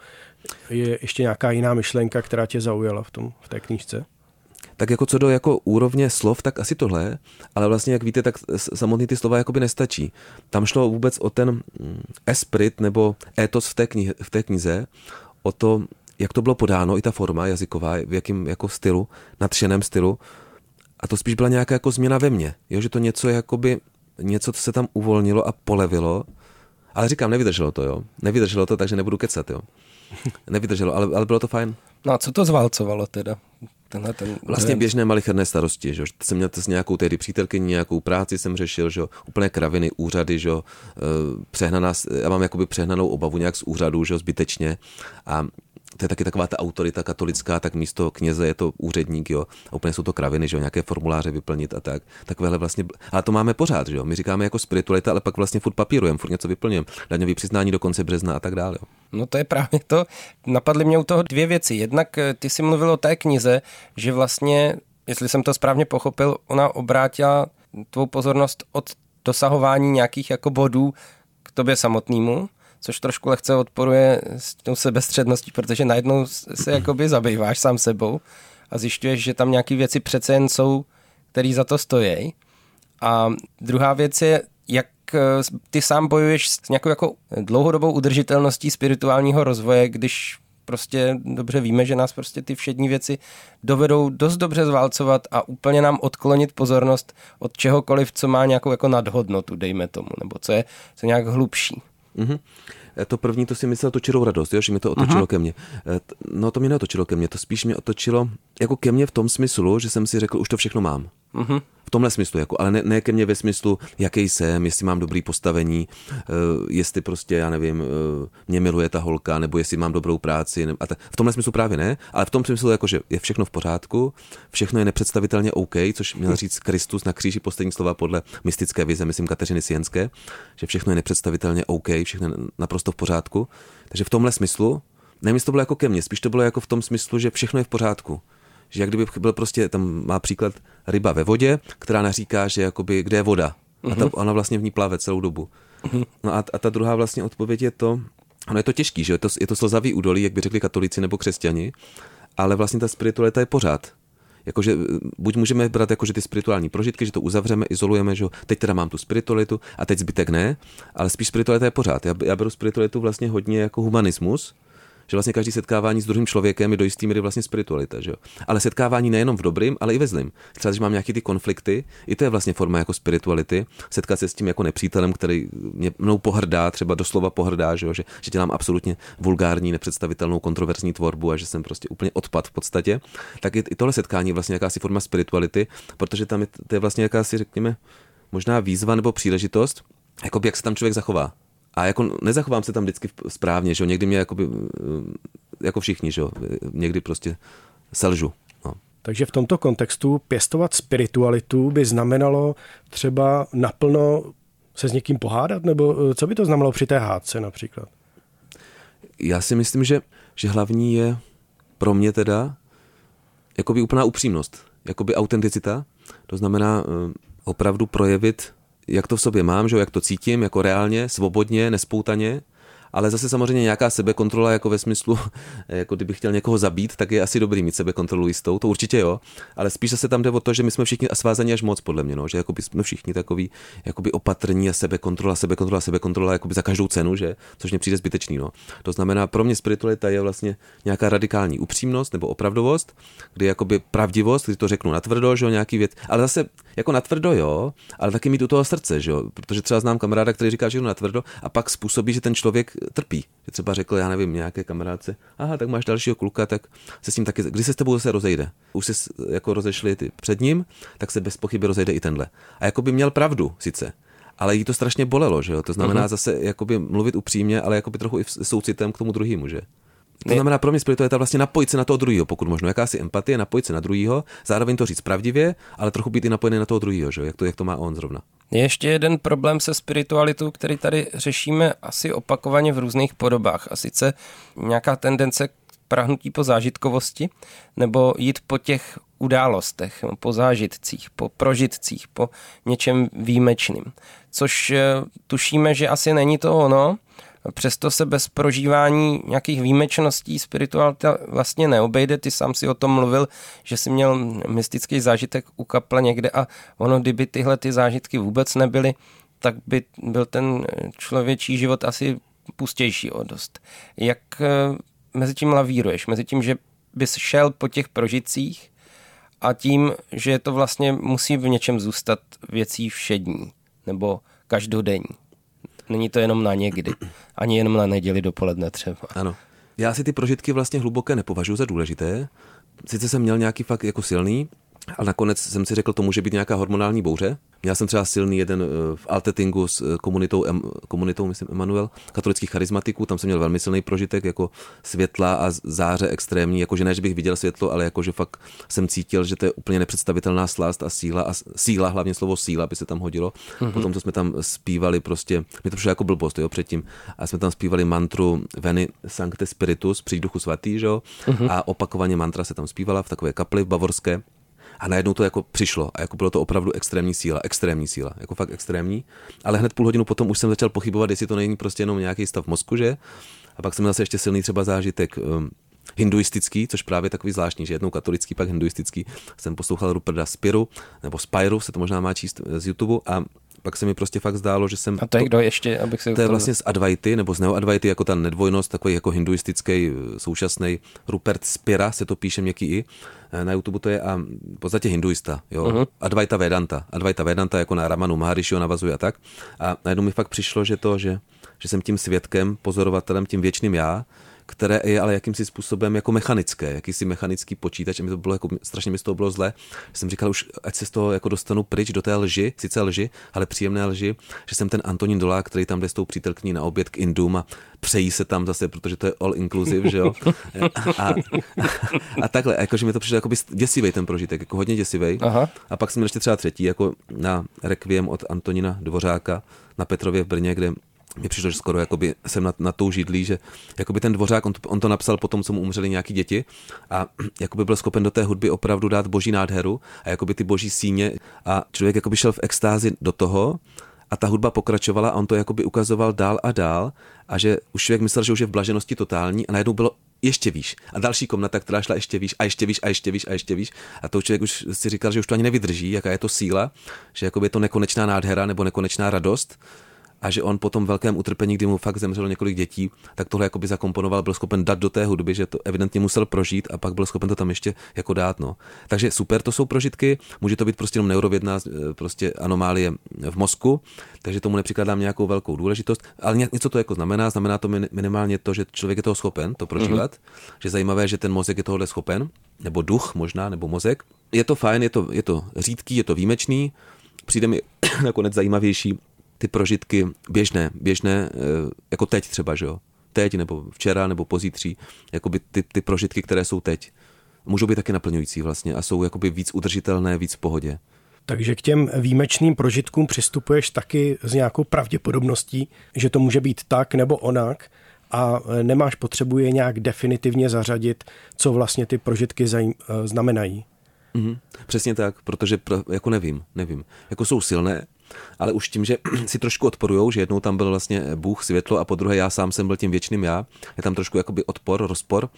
je ještě nějaká jiná myšlenka, která tě zaujala v, tom, v té knížce? Tak jako co do jako úrovně slov, tak asi tohle, ale vlastně, jak víte, tak samotný ty slova jakoby nestačí. Tam šlo vůbec o ten mm, esprit nebo étos v té, knihe, v té knize, o to, jak to bylo podáno, i ta forma jazyková, v jakém jako stylu, nadšeném stylu. A to spíš byla nějaká jako změna ve mně, jo, že to něco jakoby, něco, co se tam uvolnilo a polevilo. Ale říkám, nevydrželo to, jo. Nevydrželo to, takže nebudu kecat, jo. Nevydrželo, ale, ale bylo to fajn. No a co to zválcovalo teda? Tenhle ten Vlastně běžné malicherné starosti, že jsem měl s nějakou tehdy přítelkyní, nějakou práci jsem řešil, že úplně kraviny, úřady, že přehnaná, já mám jakoby přehnanou obavu nějak z úřadu, že zbytečně a to je taky taková ta autorita katolická, tak místo kněze je to úředník, jo. A úplně jsou to kraviny, že jo, nějaké formuláře vyplnit a tak. Takovéhle vlastně, ale to máme pořád, že jo. My říkáme jako spiritualita, ale pak vlastně furt papírujeme, furt něco vyplňujeme. Daňový přiznání do konce března a tak dále. Jo. No to je právě to. Napadly mě u toho dvě věci. Jednak eh, ty si mluvil o té knize, že vlastně, jestli jsem to správně pochopil, ona obrátila tvou pozornost od dosahování nějakých jako bodů k tobě samotnému což trošku lehce odporuje s tou sebestředností, protože najednou se jakoby zabýváš sám sebou a zjišťuješ, že tam nějaké věci přece jen jsou, které za to stojí. A druhá věc je, ty sám bojuješ s nějakou jako dlouhodobou udržitelností spirituálního rozvoje, když prostě dobře víme, že nás prostě ty všední věci dovedou dost dobře zválcovat a úplně nám odklonit pozornost od čehokoliv, co má nějakou jako nadhodnotu, dejme tomu, nebo co je, co je nějak hlubší. Mm-hmm. To první, to si myslel to čirou radost, jo? že mi to otočilo uh-huh. ke mně. E, no to mě neotočilo ke mně, to spíš mě otočilo jako ke mně v tom smyslu, že jsem si řekl, už to všechno mám. Uh-huh v tomhle smyslu, jako, ale ne, ne ke mně ve smyslu, jaký jsem, jestli mám dobrý postavení, uh, jestli prostě, já nevím, mě miluje ta holka, nebo jestli mám dobrou práci. Ne, a ta, v tomhle smyslu právě ne, ale v tom smyslu, jako, že je všechno v pořádku, všechno je nepředstavitelně OK, což měl říct Kristus na kříži poslední slova podle mystické vize, myslím Kateřiny Sienské, že všechno je nepředstavitelně OK, všechno je naprosto v pořádku. Takže v tomhle smyslu, nevím, jestli to bylo jako ke mně, spíš to bylo jako v tom smyslu, že všechno je v pořádku že jak kdyby byl prostě, tam má příklad ryba ve vodě, která naříká, že jakoby, kde je voda. A ta, mhm. ona vlastně v ní plave celou dobu. Mhm. No a, a ta druhá vlastně odpověď je to, ono je to těžký, že je to, je to slzavý údolí, jak by řekli katolíci nebo křesťani, ale vlastně ta spiritualita je pořád. Jakože buď můžeme brát jako, že ty spirituální prožitky, že to uzavřeme, izolujeme, že teď teda mám tu spiritualitu a teď zbytek ne, ale spíš spiritualita je pořád. Já, já beru spiritualitu vlastně hodně jako humanismus, že vlastně každý setkávání s druhým člověkem je do jistý míry vlastně spiritualita, že jo? Ale setkávání nejenom v dobrým, ale i ve zlým. Třeba když mám nějaký ty konflikty, i to je vlastně forma jako spirituality, setkat se s tím jako nepřítelem, který mě mnou pohrdá, třeba doslova pohrdá, že, jo? Že, že dělám absolutně vulgární, nepředstavitelnou, kontroverzní tvorbu a že jsem prostě úplně odpad v podstatě, tak i, i tohle setkání je vlastně jakási forma spirituality, protože tam je, to je vlastně jakási, řekněme, možná výzva nebo příležitost, jako jak se tam člověk zachová. A jako nezachovám se tam vždycky správně, že jo, někdy mě jakoby, eh, jako všichni, že jo, někdy prostě selžu. No. Takže v tomto kontextu pěstovat spiritualitu by znamenalo třeba naplno se s někým pohádat, nebo eh, co by to znamenalo při té hádce například? Já si myslím, že, že hlavní je pro mě teda jakoby úplná upřímnost, jakoby autenticita, to znamená eh, opravdu projevit jak to v sobě mám, že jak to cítím, jako reálně, svobodně, nespoutaně, ale zase samozřejmě nějaká sebekontrola jako ve smyslu, jako kdybych chtěl někoho zabít, tak je asi dobrý mít sebekontrolu jistou, to určitě jo, ale spíš se tam jde o to, že my jsme všichni svázaní až moc podle mě, no, že jakoby jsme všichni takový jakoby opatrní a sebekontrola, sebekontrola, sebekontrola jakoby za každou cenu, že, což mě přijde zbytečný. No. To znamená, pro mě spiritualita je vlastně nějaká radikální upřímnost nebo opravdovost, kdy jakoby pravdivost, kdy to řeknu natvrdo, že jo, nějaký věc, ale zase jako natvrdo jo, ale taky mít u toho srdce, že jo, protože třeba znám kamaráda, který říká, že natvrdo a pak způsobí, že ten člověk trpí. Že třeba řekl, já nevím, nějaké kamarádce, aha, tak máš dalšího kluka, tak se s ním taky, když se s tebou zase rozejde, už se jako rozešli ty před ním, tak se bez pochyby rozejde i tenhle. A jako by měl pravdu sice, ale jí to strašně bolelo, že jo? To znamená uh-huh. zase jakoby mluvit upřímně, ale jakoby trochu i soucitem k tomu druhému, že? To znamená pro mě spiritualita vlastně napojit se na toho druhého, pokud možno. Jakási empatie, napojit se na druhého, zároveň to říct pravdivě, ale trochu být i napojený na toho druhého, že? Jak, to, jak to má on zrovna. Je ještě jeden problém se spiritualitou, který tady řešíme asi opakovaně v různých podobách. A sice nějaká tendence k prahnutí po zážitkovosti nebo jít po těch událostech, po zážitcích, po prožitcích, po něčem výjimečným. Což eh, tušíme, že asi není to ono, Přesto se bez prožívání nějakých výjimečností spiritualita vlastně neobejde. Ty sám si o tom mluvil, že si měl mystický zážitek u kaple někde a ono, kdyby tyhle ty zážitky vůbec nebyly, tak by byl ten člověčí život asi pustější o dost. Jak eh, mezi tím lavíruješ, mezi tím, že bys šel po těch prožitcích a tím, že to vlastně musí v něčem zůstat věcí všední nebo každodenní. Není to jenom na někdy, ani jenom na neděli dopoledne třeba. Ano. Já si ty prožitky vlastně hluboké nepovažuji za důležité. Sice jsem měl nějaký fakt jako silný, a nakonec jsem si řekl, to může být nějaká hormonální bouře. Měl jsem třeba silný jeden eh, v Altetingu s eh, komunitou, komunitou myslím Emanuel, katolických charismatiků, tam jsem měl velmi silný prožitek, jako světla a záře extrémní, jakože ne, že bych viděl světlo, ale jakože fakt jsem cítil, že to je úplně nepředstavitelná slast a síla, a síla, hlavně slovo síla by se tam hodilo. Mm-hmm. Potom, co jsme tam zpívali prostě, mi to přišlo jako blbost, jo, předtím, a jsme tam zpívali mantru Veni Sancte Spiritus, přijď duchu svatý, že jo, mm-hmm. a opakovaně mantra se tam zpívala v takové kapli v Bavorské a najednou to jako přišlo a jako bylo to opravdu extrémní síla, extrémní síla, jako fakt extrémní. Ale hned půl hodinu potom už jsem začal pochybovat, jestli to není prostě jenom nějaký stav mozku, že? A pak jsem zase ještě silný třeba zážitek um, hinduistický, což právě takový zvláštní, že jednou katolický, pak hinduistický. Jsem poslouchal Ruperta Spiru, nebo Spyru, se to možná má číst z YouTube a pak se mi prostě fakt zdálo, že jsem... A to je kdo ještě, abych se... To je vlastně z Advaity, nebo z Neo Advaity, jako ta nedvojnost, takový jako hinduistický eh, současný Rupert Spira, se to píše měkký i, eh, na YouTube to je a v podstatě hinduista, jo. Uh-huh. Advaita Vedanta. Advaita Vedanta jako na Ramanu Maharishiho navazuje a tak. A najednou mi fakt přišlo, že to, že, že jsem tím svědkem, pozorovatelem, tím věčným já, které je ale jakýmsi způsobem jako mechanické, jakýsi mechanický počítač. A mi to bylo jako, strašně mi z toho bylo zle. Že jsem říkal už, ať se z toho jako dostanu pryč do té lži, sice lži, ale příjemné lži, že jsem ten Antonín Dolák, který tam jde s tou přítelkyní na oběd k Indům a přejí se tam zase, protože to je all inclusive, že jo. A, a, a takhle, jakože mi to přišlo jako děsivý ten prožitek, jako hodně děsivý. A pak jsem měl ještě třeba třetí, jako na Requiem od Antonina Dvořáka na Petrově v Brně, kde mně přišlo, že skoro jakoby jsem na, na tou židlí, že jakoby ten dvořák, on to, on to napsal po tom, co mu umřeli nějaký děti a jakoby byl schopen do té hudby opravdu dát boží nádheru a jakoby ty boží síně a člověk jakoby šel v extázi do toho a ta hudba pokračovala a on to jakoby ukazoval dál a dál a že už člověk myslel, že už je v blaženosti totální a najednou bylo ještě výš. A další komnata, která šla ještě výš a ještě výš a ještě výš a ještě výš. A to člověk už si říkal, že už to ani nevydrží, jaká je to síla, že jakoby je to nekonečná nádhera nebo nekonečná radost a že on po tom velkém utrpení, kdy mu fakt zemřelo několik dětí, tak tohle jakoby zakomponoval, byl schopen dát do té hudby, že to evidentně musel prožít a pak byl schopen to tam ještě jako dát. No. Takže super, to jsou prožitky, může to být prostě jenom neurovědná eh, prostě anomálie v mozku, takže tomu nepřikládám nějakou velkou důležitost, ale něco to jako znamená, znamená to minimálně to, že člověk je toho schopen to prožívat, mm-hmm. že zajímavé, že ten mozek je tohle schopen, nebo duch možná, nebo mozek. Je to fajn, je to, je to řídký, je to výjimečný, přijde mi nakonec zajímavější ty prožitky běžné, běžné, eh, jako teď třeba, že jo? Teď nebo včera nebo pozítří, jakoby ty, ty prožitky, které jsou teď. Můžou být taky naplňující vlastně a jsou jakoby víc udržitelné, víc v pohodě. Takže k těm výjimečným prožitkům přistupuješ taky s nějakou pravděpodobností, že to může být tak nebo onak a eh, nemáš potřebu je nějak definitivně zařadit, co vlastně ty prožitky zajím, eh, znamenají. Mm-hmm. Přesně tak, protože jako nevím, nevím. Jako jsou silné, ale už tím, že si trošku odporujou, že jednou tam byl vlastně Bůh, světlo a po druhé já sám jsem byl tím věčným já, je tam trošku jakoby odpor, rozpor,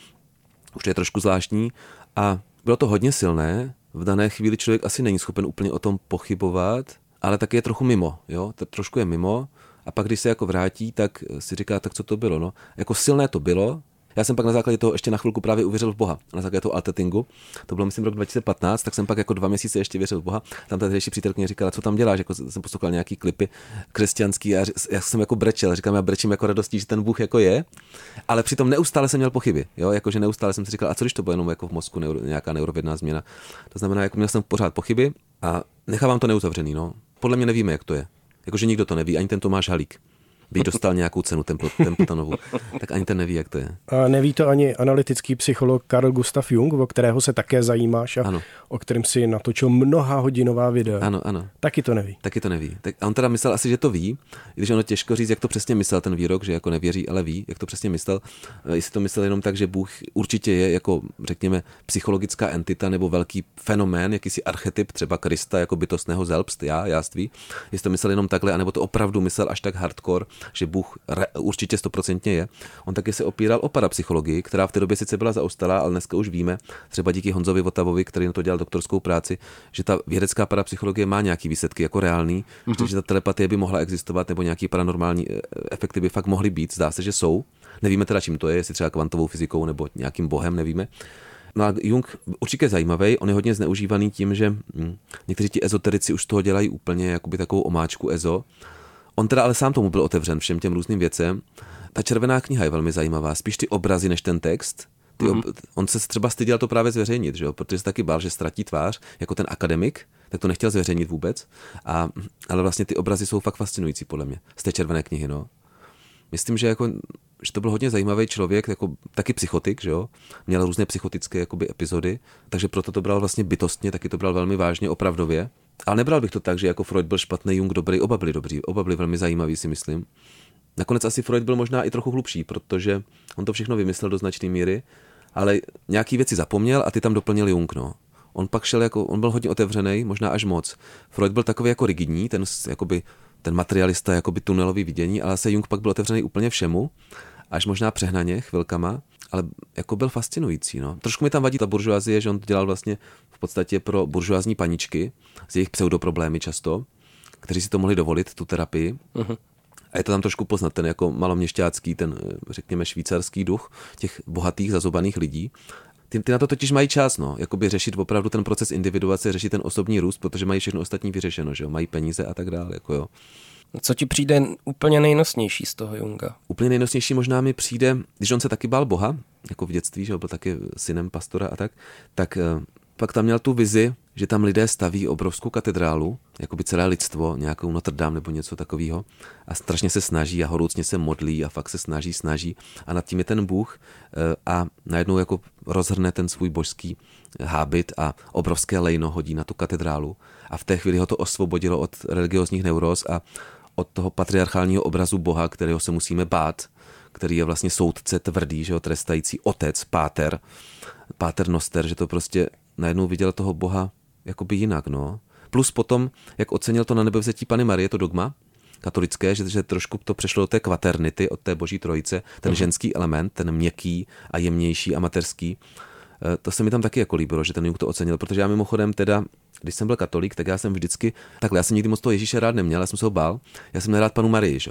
už je trošku zvláštní. A bylo to hodně silné, v dané chvíli člověk asi není schopen úplně o tom pochybovat, ale taky je trochu mimo, jo, trošku je mimo. A pak když se jako vrátí, tak si říká, tak co to bylo, no. Jako silné to bylo, já jsem pak na základě toho ještě na chvilku právě uvěřil v Boha, na základě toho altetingu. To bylo, myslím, rok 2015, tak jsem pak jako dva měsíce ještě věřil v Boha. Tam ta tehdejší přítelkyně říkala, co tam děláš, jako jsem poslouchal nějaký klipy křesťanský a já jsem jako brečel, říkám, já brečím jako radostí, že ten Bůh jako je, ale přitom neustále jsem měl pochyby, jo, jakože neustále jsem si říkal, a co když to bude jenom jako v mozku neuro, nějaká neurovědná změna. To znamená, jako měl jsem pořád pochyby a nechávám to neuzavřený, no. Podle mě nevíme, jak to je. Jakože nikdo to neví, ani ten Tomáš Halík by dostal nějakou cenu Templetonovu, tak ani ten neví, jak to je. A neví to ani analytický psycholog Karl Gustav Jung, o kterého se také zajímáš a ano. o kterém si natočil mnoha hodinová videa. Ano, ano. Taky to neví. Taky to neví. Tak, a on teda myslel asi, že to ví, když ono těžko říct, jak to přesně myslel ten výrok, že jako nevěří, ale ví, jak to přesně myslel. Jestli to myslel jenom tak, že Bůh určitě je jako, řekněme, psychologická entita nebo velký fenomén, jakýsi archetyp třeba Krista jako bytostného zelbst, já, jáství. Jestli to myslel jenom takhle, anebo to opravdu myslel až tak hardcore, že Bůh re, určitě stoprocentně je. On taky se opíral o parapsychologii, která v té době sice byla zaostalá, ale dneska už víme, třeba díky Honzovi Votavovi, který na to dělal doktorskou práci, že ta vědecká parapsychologie má nějaký výsledky jako reálný, mm-hmm. že ta telepatie by mohla existovat nebo nějaký paranormální eh, efekty by fakt mohly být. Zdá se, že jsou. Nevíme teda, čím to je, jestli třeba kvantovou fyzikou nebo nějakým bohem, nevíme. No a Jung určitě zajímavý, on je hodně zneužívaný tím, že hm, někteří ti ezoterici už z toho dělají úplně jakoby takovou omáčku ezo. On teda ale sám tomu byl otevřen všem těm různým věcem. Ta červená kniha je velmi zajímavá, spíš ty obrazy než ten text. Ty ob... mm-hmm. On se třeba styděl to právě zveřejnit, že jo? protože se taky bál, že ztratí tvář, jako ten akademik, tak to nechtěl zveřejnit vůbec. A, ale vlastně ty obrazy jsou fakt fascinující podle mě z té červené knihy. No. Myslím, že jako že to byl hodně zajímavý člověk, jako taky psychotik, že jo? Měl různé psychotické jakoby, epizody, takže proto to bral vlastně bytostně, taky to bral velmi vážně, opravdově. Ale nebral bych to tak, že jako Freud byl špatný, Jung dobrý, oba byli dobří, oba byli velmi zajímaví, si myslím. Nakonec asi Freud byl možná i trochu hlubší, protože on to všechno vymyslel do značné míry, ale nějaký věci zapomněl a ty tam doplnil Jung, no. On pak šel jako, on byl hodně otevřený, možná až moc. Freud byl takový jako rigidní, ten jakoby ten materialista, jakoby tunelový vidění, ale se Jung pak byl otevřený úplně všemu, až možná přehnaně chvilkama, ale jako byl fascinující. No. Trošku mi tam vadí ta buržoazie, že on dělal vlastně v podstatě pro buržoazní paničky s jejich pseudoproblémy často, kteří si to mohli dovolit, tu terapii. Uh-huh. A je to tam trošku poznat, ten jako maloměšťácký, ten řekněme švýcarský duch těch bohatých, zazobaných lidí. Ty, ty na to totiž mají čas, no, jakoby řešit opravdu ten proces individuace, řešit ten osobní růst, protože mají všechno ostatní vyřešeno, že jo, mají peníze a tak dále, jako jo. Co ti přijde úplně nejnosnější z toho Junga? Úplně nejnosnější možná mi přijde, když on se taky bál Boha, jako v dětství, že byl taky synem pastora a tak, tak eh, pak tam měl tu vizi, že tam lidé staví obrovskou katedrálu, jako by celé lidstvo, nějakou Notre Dame nebo něco takového a strašně se snaží a horoucně se modlí a fakt se snaží, snaží. A nad tím je ten Bůh eh, a najednou jako rozhrne ten svůj božský hábit a obrovské lejno hodí na tu katedrálu. A v té chvíli ho to osvobodilo od religiozních neuroz a od toho patriarchálního obrazu Boha, kterého se musíme bát, který je vlastně soudce tvrdý, že ho trestající otec, páter, páter noster, že to prostě najednou viděl toho Boha jakoby jinak, no. Plus potom, jak ocenil to na nebevzetí Pany Marie, to dogma, katolické, že, že trošku to přešlo do té kvaternity, od té boží trojice, ten uh-huh. ženský element, ten měkký a jemnější, amatérský, eh, to se mi tam taky jako líbilo, že ten Jung to ocenil, protože já mimochodem teda, když jsem byl katolík, tak já jsem vždycky, takhle, já jsem nikdy moc toho Ježíše rád neměl, já jsem se ho bál, já jsem nerád panu Marii, že?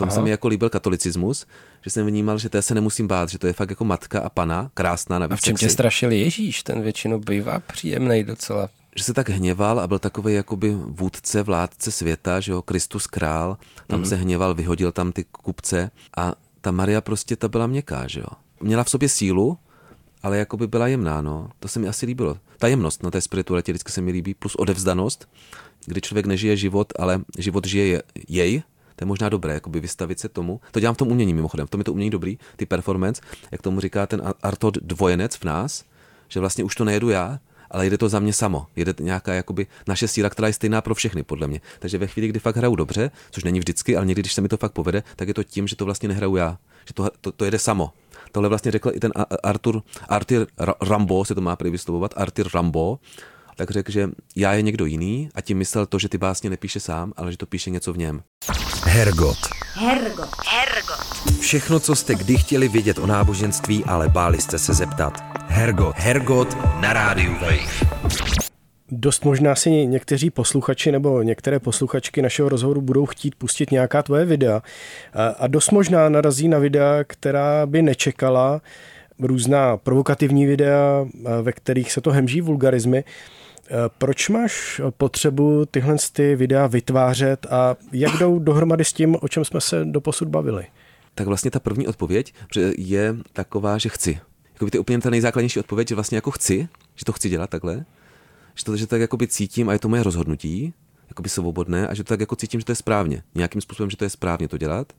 Tom Aha. se mi jako líbil katolicismus, že jsem vnímal, že té se nemusím bát, že to je fakt jako matka a pana, krásná navíc. A v čem tě strašil Ježíš? Ten většinou bývá příjemný docela že se tak hněval a byl takový jakoby vůdce, vládce světa, že jo, Kristus král, tam mm. se hněval, vyhodil tam ty kupce a ta Maria prostě ta byla měkká, že jo. Měla v sobě sílu, ale jakoby byla jemná, no. To se mi asi líbilo. Ta jemnost na té spiritualitě vždycky se mi líbí, plus odevzdanost, kdy člověk nežije život, ale život žije jej, to je možná dobré, jakoby vystavit se tomu. To dělám v tom umění mimochodem, v tom je to umění dobrý, ty performance, jak tomu říká ten Artod dvojenec v nás, že vlastně už to nejedu já, ale jde to za mě samo. Jede nějaká jakoby naše síla, která je stejná pro všechny, podle mě. Takže ve chvíli, kdy fakt hraju dobře, což není vždycky, ale někdy, když se mi to fakt povede, tak je to tím, že to vlastně nehraju já. Že to, to, to jede samo. Tohle vlastně řekl i ten Artur, Artur Rambo, se to má prý vyslovovat, Artur Rambo, tak řekl, že já je někdo jiný a tím myslel to, že ty básně nepíše sám, ale že to píše něco v něm. Hergot. Hergot. Hergot. Všechno, co jste kdy chtěli vědět o náboženství, ale báli jste se zeptat. Hergot. Hergot na rádiu Wave. Dost možná si někteří posluchači nebo některé posluchačky našeho rozhovoru budou chtít pustit nějaká tvoje videa a dost možná narazí na videa, která by nečekala, různá provokativní videa, ve kterých se to hemží vulgarizmy. Proč máš potřebu tyhle ty videa vytvářet a jak jdou dohromady s tím, o čem jsme se doposud bavili? Tak vlastně ta první odpověď je taková, že chci. Jakoby to je úplně ta nejzákladnější odpověď, že vlastně jako chci, že to chci dělat takhle, že to, že tak jakoby cítím a je to moje rozhodnutí, jakoby svobodné a že to tak jako cítím, že to je správně. Nějakým způsobem, že to je správně to dělat.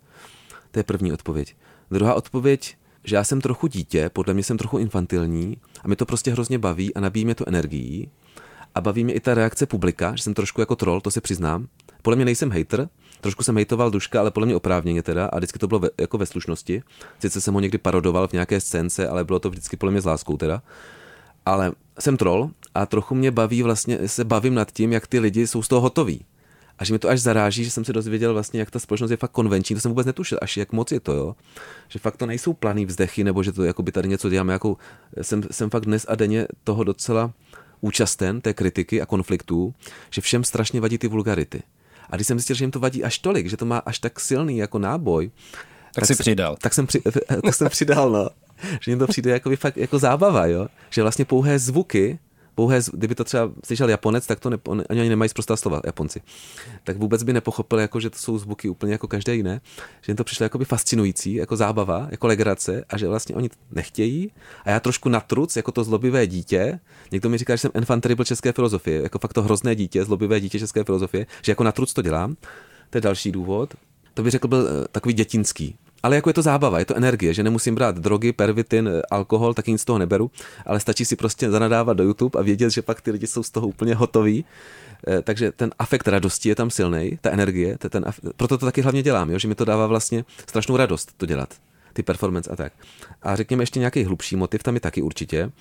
To je první odpověď. Druhá odpověď, že já jsem trochu dítě, podle mě jsem trochu infantilní a mi to prostě hrozně baví a nabíjí mě to energií a baví mě i ta reakce publika, že jsem trošku jako troll, to se přiznám. Podle mě nejsem hater, trošku jsem hejtoval Duška, ale podle mě oprávněně teda a vždycky to bylo ve, jako ve slušnosti. Sice jsem ho někdy parodoval v nějaké scénce, ale bylo to vždycky podle mě s láskou teda. Ale jsem troll a trochu mě baví vlastně, se bavím nad tím, jak ty lidi jsou z toho hotoví. A že mi to až zaráží, že jsem se dozvěděl vlastně, jak ta společnost je fakt konvenční, to jsem vůbec netušil, až jak moc je to, jo. Že fakt to nejsou planý vzdechy, nebo že to jako by tady něco děláme, jako jsem, jsem fakt dnes a denně toho docela účasten, té kritiky a konfliktů, že všem strašně vadí ty vulgarity. A když jsem zjistil, že jim to vadí až tolik, že to má až tak silný jako náboj, tak, tak si se, přidal. Tak jsem, při, tak jsem přidal, no. Že jim to přijde jako, fakt jako zábava, jo. Že vlastně pouhé zvuky pouhé, kdyby to třeba slyšel Japonec, tak to ne, oni ani nemají zprostá slova, Japonci. Tak vůbec by nepochopil, jako, že to jsou zvuky úplně jako každé jiné, že jim to přišlo jako by fascinující, jako zábava, jako legrace a že vlastně oni nechtějí a já trošku natruc, jako to zlobivé dítě. Někdo mi říká, že jsem enfant české filozofie, jako fakt to hrozné dítě, zlobivé dítě české filozofie, že jako natruc to dělám. To je další důvod. To bych řekl byl eh, takový dětinský, ale jako je to zábava, je to energie, že nemusím brát drogy, pervitin, alkohol, taky nic z toho neberu, ale stačí si prostě zanadávat do YouTube a vědět, že pak ty lidi jsou z toho úplně hotoví. Eh, takže ten afekt radosti je tam silný, ta energie, ten, proto to taky hlavně dělám, jo, že mi to dává vlastně strašnou radost to dělat, ty performance a tak. A řekněme ještě nějaký hlubší motiv, tam je taky určitě,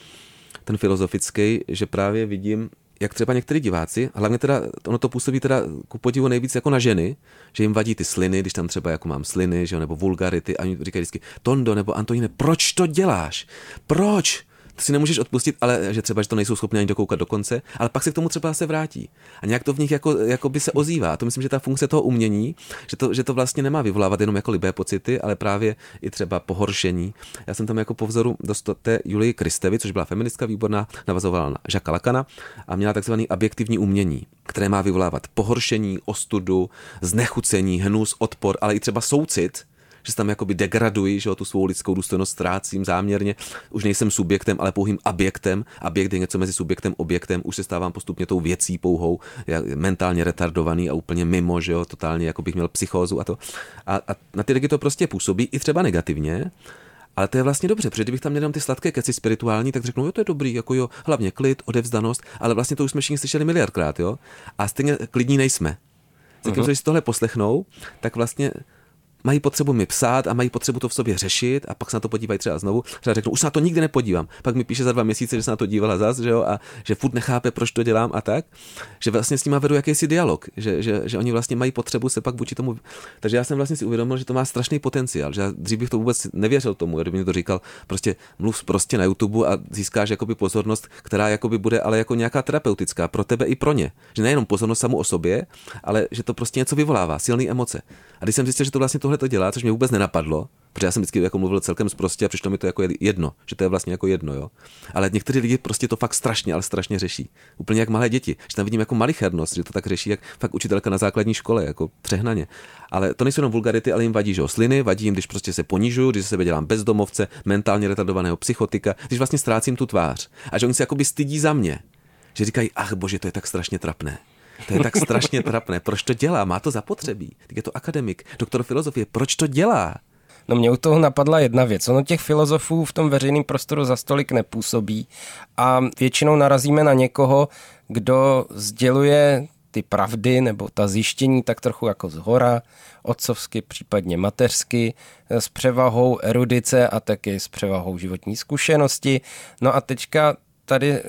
ten filozofický, že právě vidím jak třeba někteří diváci, hlavně teda, ono to působí teda ku podivu nejvíc jako na ženy, že jim vadí ty sliny, když tam třeba jako mám sliny, že jo, nebo vulgarity a oni říkají vždycky, Tondo nebo Antoine, proč to děláš? Proč? Si nemůžeš odpustit, ale že třeba, že to nejsou schopni ani dokoukat do konce, ale pak se k tomu třeba se vrátí. A nějak to v nich jako, jako by se ozývá. To myslím, že ta funkce toho umění, že to, že to vlastně nemá vyvolávat jenom jako libé pocity, ale právě i třeba pohoršení. Já jsem tam jako po vzoru dost té Julii Kristevi, což byla feministka výborná, navazovala na Žaka Lakana a měla takzvaný objektivní umění, které má vyvolávat pohoršení, ostudu, znechucení, hnus, odpor, ale i třeba soucit, že se tam jakoby degraduji, že jo, tu svou lidskou důstojnost ztrácím záměrně. Už nejsem subjektem, ale pouhým objektem. Objekt je něco mezi subjektem a objektem. Už se stávám postupně tou věcí pouhou, mentálně retardovaný a úplně mimo, že jo, totálně jako bych měl psychózu a to. A, a na ty lidi to prostě působí i třeba negativně, ale to je vlastně dobře, protože kdybych tam měl ty sladké keci spirituální, tak řeknu, jo, to je dobrý, jako jo, hlavně klid, odevzdanost, ale vlastně to už jsme všichni slyšeli miliardkrát, jo. A stejně klidní nejsme. Zatímco, uh-huh. když si tohle poslechnou, tak vlastně mají potřebu mi psát a mají potřebu to v sobě řešit a pak se na to podívají třeba znovu. Třeba řeknu, už se na to nikdy nepodívám. Pak mi píše za dva měsíce, že se na to dívala zas, že jo, a že furt nechápe, proč to dělám a tak. Že vlastně s nimi vedu jakýsi dialog, že, že, že, oni vlastně mají potřebu se pak vůči tomu. Takže já jsem vlastně si uvědomil, že to má strašný potenciál, že já dřív bych to vůbec nevěřil tomu, kdyby mi to říkal, prostě mluv prostě na YouTube a získáš jakoby pozornost, která jakoby bude ale jako nějaká terapeutická pro tebe i pro ně. Že nejenom pozornost samu o sobě, ale že to prostě něco vyvolává, silné emoce. A když jsem zjistil, že to vlastně tohle to dělá, což mě vůbec nenapadlo, protože já jsem vždycky jako mluvil celkem zprostě a přišlo mi to jako jedno, že to je vlastně jako jedno, jo. Ale někteří lidi prostě to fakt strašně, ale strašně řeší. Úplně jak malé děti. Že tam vidím jako malichernost, že to tak řeší, jak fakt učitelka na základní škole, jako přehnaně. Ale to nejsou jenom vulgarity, ale jim vadí, že sliny, vadí jim, když prostě se ponižuju, když se sebe dělám bezdomovce, mentálně retardovaného psychotika, když vlastně ztrácím tu tvář. A že oni se jakoby stydí za mě. Že říkají, ach bože, to je tak strašně trapné. To je tak strašně trapné. Proč to dělá? Má to zapotřebí. Tak je to akademik, doktor filozofie. Proč to dělá? No mě u toho napadla jedna věc. Ono těch filozofů v tom veřejném prostoru za stolik nepůsobí a většinou narazíme na někoho, kdo sděluje ty pravdy nebo ta zjištění tak trochu jako z hora, otcovsky, případně mateřsky, s převahou erudice a taky s převahou životní zkušenosti. No a teďka tady eh,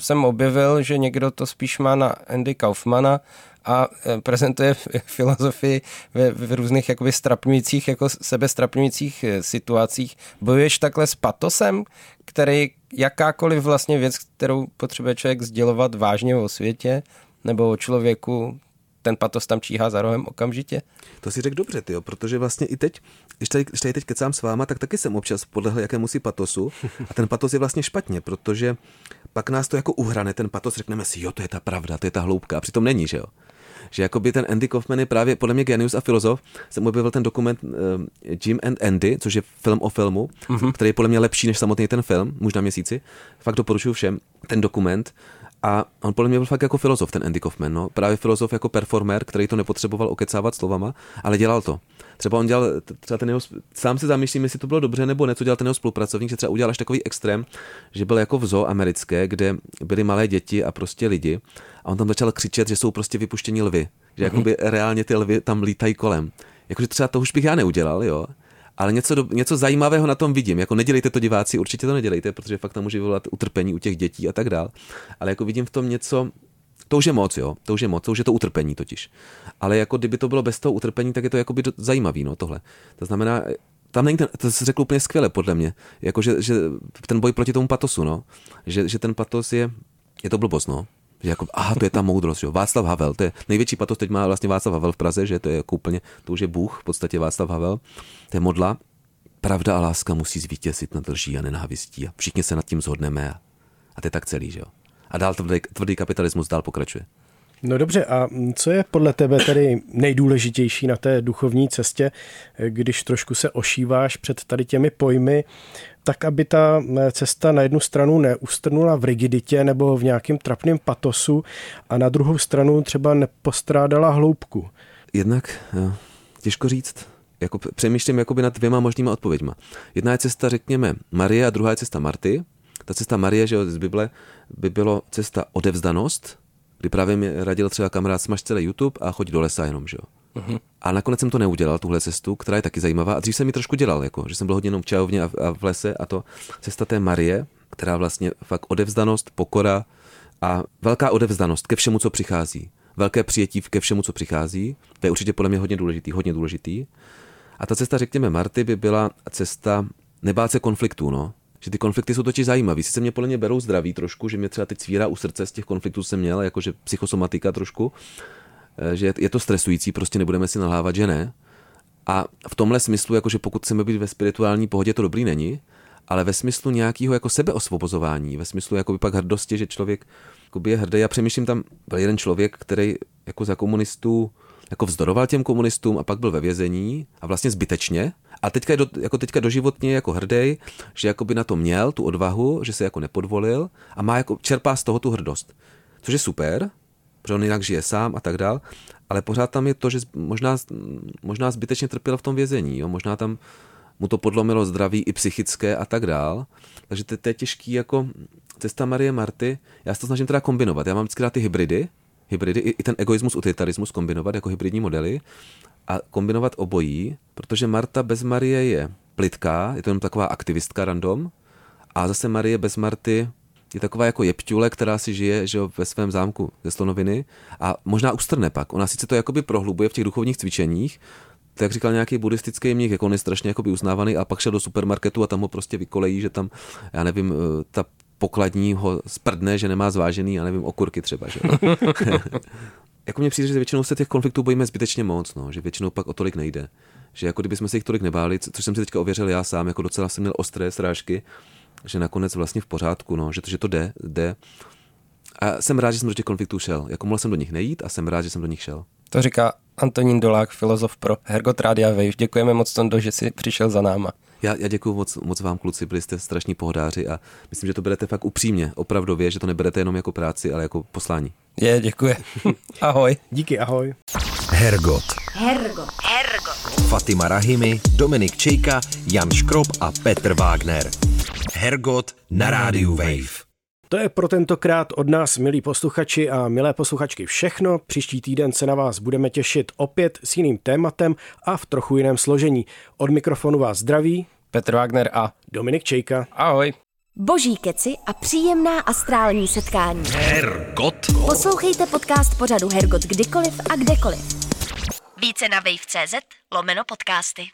jsem objevil, že někdo to spíš má na Andy Kaufmana a e, prezentuje filozofii ve, v různých jakoby strapňujících, jako sebe strapňujících e, situacích. Bojuješ takhle s patosem, který jakákoliv vlastně věc, kterou potřebuje člověk sdělovat vážně o světě nebo o člověku, ten patos tam číhá za rohem okamžitě? To si řekl dobře, tyjo, protože vlastně i teď, když tady, když tady teď kecám s váma, tak taky jsem občas podlehl jakému si patosu a ten patos je vlastně špatně, protože pak nás to jako uhrane, ten patos, řekneme si, jo, to je ta pravda, to je ta hloubka, a přitom není, že jo že jakoby ten Andy Kaufman je právě podle mě genius a filozof. Jsem objevil ten dokument uh, Jim and Andy, což je film o filmu, mm-hmm. který je podle mě lepší než samotný ten film, možná měsíci. Fakt doporučuji všem ten dokument. A on podle mě byl fakt jako filozof, ten Andy Kaufman. No. Právě filozof jako performer, který to nepotřeboval okecávat slovama, ale dělal to. Třeba on dělal, třeba ten jeho, sám se zamýšlím, jestli to bylo dobře nebo ne, co dělal ten jeho spolupracovník, že třeba udělal až takový extrém, že byl jako v zoo americké, kde byly malé děti a prostě lidi a on tam začal křičet, že jsou prostě vypuštění lvy, že mm-hmm. jakoby reálně ty lvy tam lítají kolem. Jakože třeba to už bych já neudělal, jo, ale něco, do, něco zajímavého na tom vidím. Jako nedělejte to diváci, určitě to nedělejte, protože fakt to může vyvolat utrpení u těch dětí a tak dál. Ale jako vidím v tom něco To už je moc, jo, to už je moc, to už je to utrpení totiž. Ale jako kdyby to bylo bez toho utrpení, tak je to jako by zajímavý, no tohle. To znamená, tam není ten, to se řekl úplně skvěle podle mě, jako že, že ten boj proti tomu patosu, no, že, že ten patos je, je to blbost, no, že jako, aha, to je ta moudrost, jo. Václav Havel, to je největší patos, teď má vlastně Václav Havel v Praze, že to je jako úplně, to už je Bůh, v podstatě Václav Havel, to je modla. Pravda a láska musí zvítězit nad lží a nenávistí a všichni se nad tím zhodneme a, a to je tak celý, že jo. A dál tvrdý, tvrdý kapitalismus dál pokračuje. No dobře, a co je podle tebe tedy nejdůležitější na té duchovní cestě, když trošku se ošíváš před tady těmi pojmy, tak aby ta cesta na jednu stranu neustrnula v rigiditě nebo v nějakém trapném patosu a na druhou stranu třeba nepostrádala hloubku? Jednak, jo, těžko říct, jako přemýšlím jakoby nad dvěma možnýma odpověďma. Jedna je cesta, řekněme, Marie a druhá je cesta Marty. Ta cesta Marie, že z Bible, by bylo cesta odevzdanost, kdy právě mi radil třeba kamarád, smaž celý YouTube a choď do lesa jenom, že jo. Uh-huh. A nakonec jsem to neudělal, tuhle cestu, která je taky zajímavá. A dřív jsem ji trošku dělal, jako, že jsem byl hodně jenom v čajovně a, a v lese a to cesta té Marie, která vlastně fakt odevzdanost, pokora a velká odevzdanost ke všemu, co přichází. Velké přijetí ke všemu, co přichází. To je určitě podle mě hodně důležitý, hodně důležitý. A ta cesta, řekněme, Marty by byla cesta nebát se konfliktů, no že ty konflikty jsou totiž zajímavé. Sice mě podle mě berou zdraví trošku, že mě třeba teď svírá u srdce z těch konfliktů jsem měl, jakože psychosomatika trošku, eh, že je to stresující, prostě nebudeme si nalhávat, že ne. A v tomhle smyslu, jakože pokud chceme být ve spirituální pohodě, to dobrý není, ale ve smyslu nějakého jako sebeosvobozování, ve smyslu jako pak hrdosti, že člověk je hrdý. Já přemýšlím, tam byl jeden člověk, který jako za komunistů jako vzdoroval těm komunistům a pak byl ve vězení a vlastně zbytečně. A teďka do, jako teďka doživotně jako hrdý, že jako by na to měl tu odvahu, že se jako nepodvolil a má jako, čerpá z toho tu hrdost. Což je super, protože on jinak žije sám a tak dál, ale pořád tam je to, že možná, možná zbytečně trpěl v tom vězení, jo? možná tam mu to podlomilo zdraví i psychické a tak dál. Takže to, to je těžký jako cesta Marie Marty. Já se to snažím teda kombinovat. Já mám vždycky rád ty hybridy, hybridy, i, i ten egoismus, utilitarismus kombinovat jako hybridní modely a kombinovat obojí, protože Marta bez Marie je plitká, je to jenom taková aktivistka random, a zase Marie bez Marty je taková jako jepťule, která si žije že jo, ve svém zámku ze slonoviny a možná ustrne pak. Ona sice to jakoby prohlubuje v těch duchovních cvičeních, to jak říkal nějaký buddhistický mních, jako on je strašně uznávaný a pak šel do supermarketu a tam ho prostě vykolejí, že tam, já nevím, eh, ta pokladní ho sprdne, že nemá zvážený, já nevím, okurky třeba. Že? jako mně přijde, že většinou se těch konfliktů bojíme zbytečně moc, no, že většinou pak o tolik nejde. Že jako kdybychom se jich tolik nebáli, což jsem si teďka ověřil já sám, jako docela jsem měl ostré srážky, že nakonec vlastně v pořádku, no, že, to, že to jde, jde. A jsem rád, že jsem do těch konfliktů šel. Jako mohl jsem do nich nejít a jsem rád, že jsem do nich šel. To říká Antonín Dolák, filozof pro Hergot Radia Wave. Děkujeme moc, Tondo, že jsi přišel za náma. Já, já děkuji moc, moc vám, kluci, byli jste strašní pohodáři a myslím, že to berete fakt upřímně, opravdově, že to neberete jenom jako práci, ale jako poslání. Je, děkuji. ahoj. Díky, ahoj. Hergot. Hergot. Hergot. Fatima Rahimi, Dominik Čejka, Jan Škrob a Petr Wagner. Hergot na rádiu Wave. To je pro tentokrát od nás, milí posluchači a milé posluchačky, všechno. Příští týden se na vás budeme těšit opět s jiným tématem a v trochu jiném složení. Od mikrofonu vás zdraví Petr Wagner a Dominik Čejka. Ahoj. Boží keci a příjemná astrální setkání. Hergot. Poslouchejte podcast pořadu Hergot kdykoliv a kdekoliv. Více na wave.cz lomeno podcasty.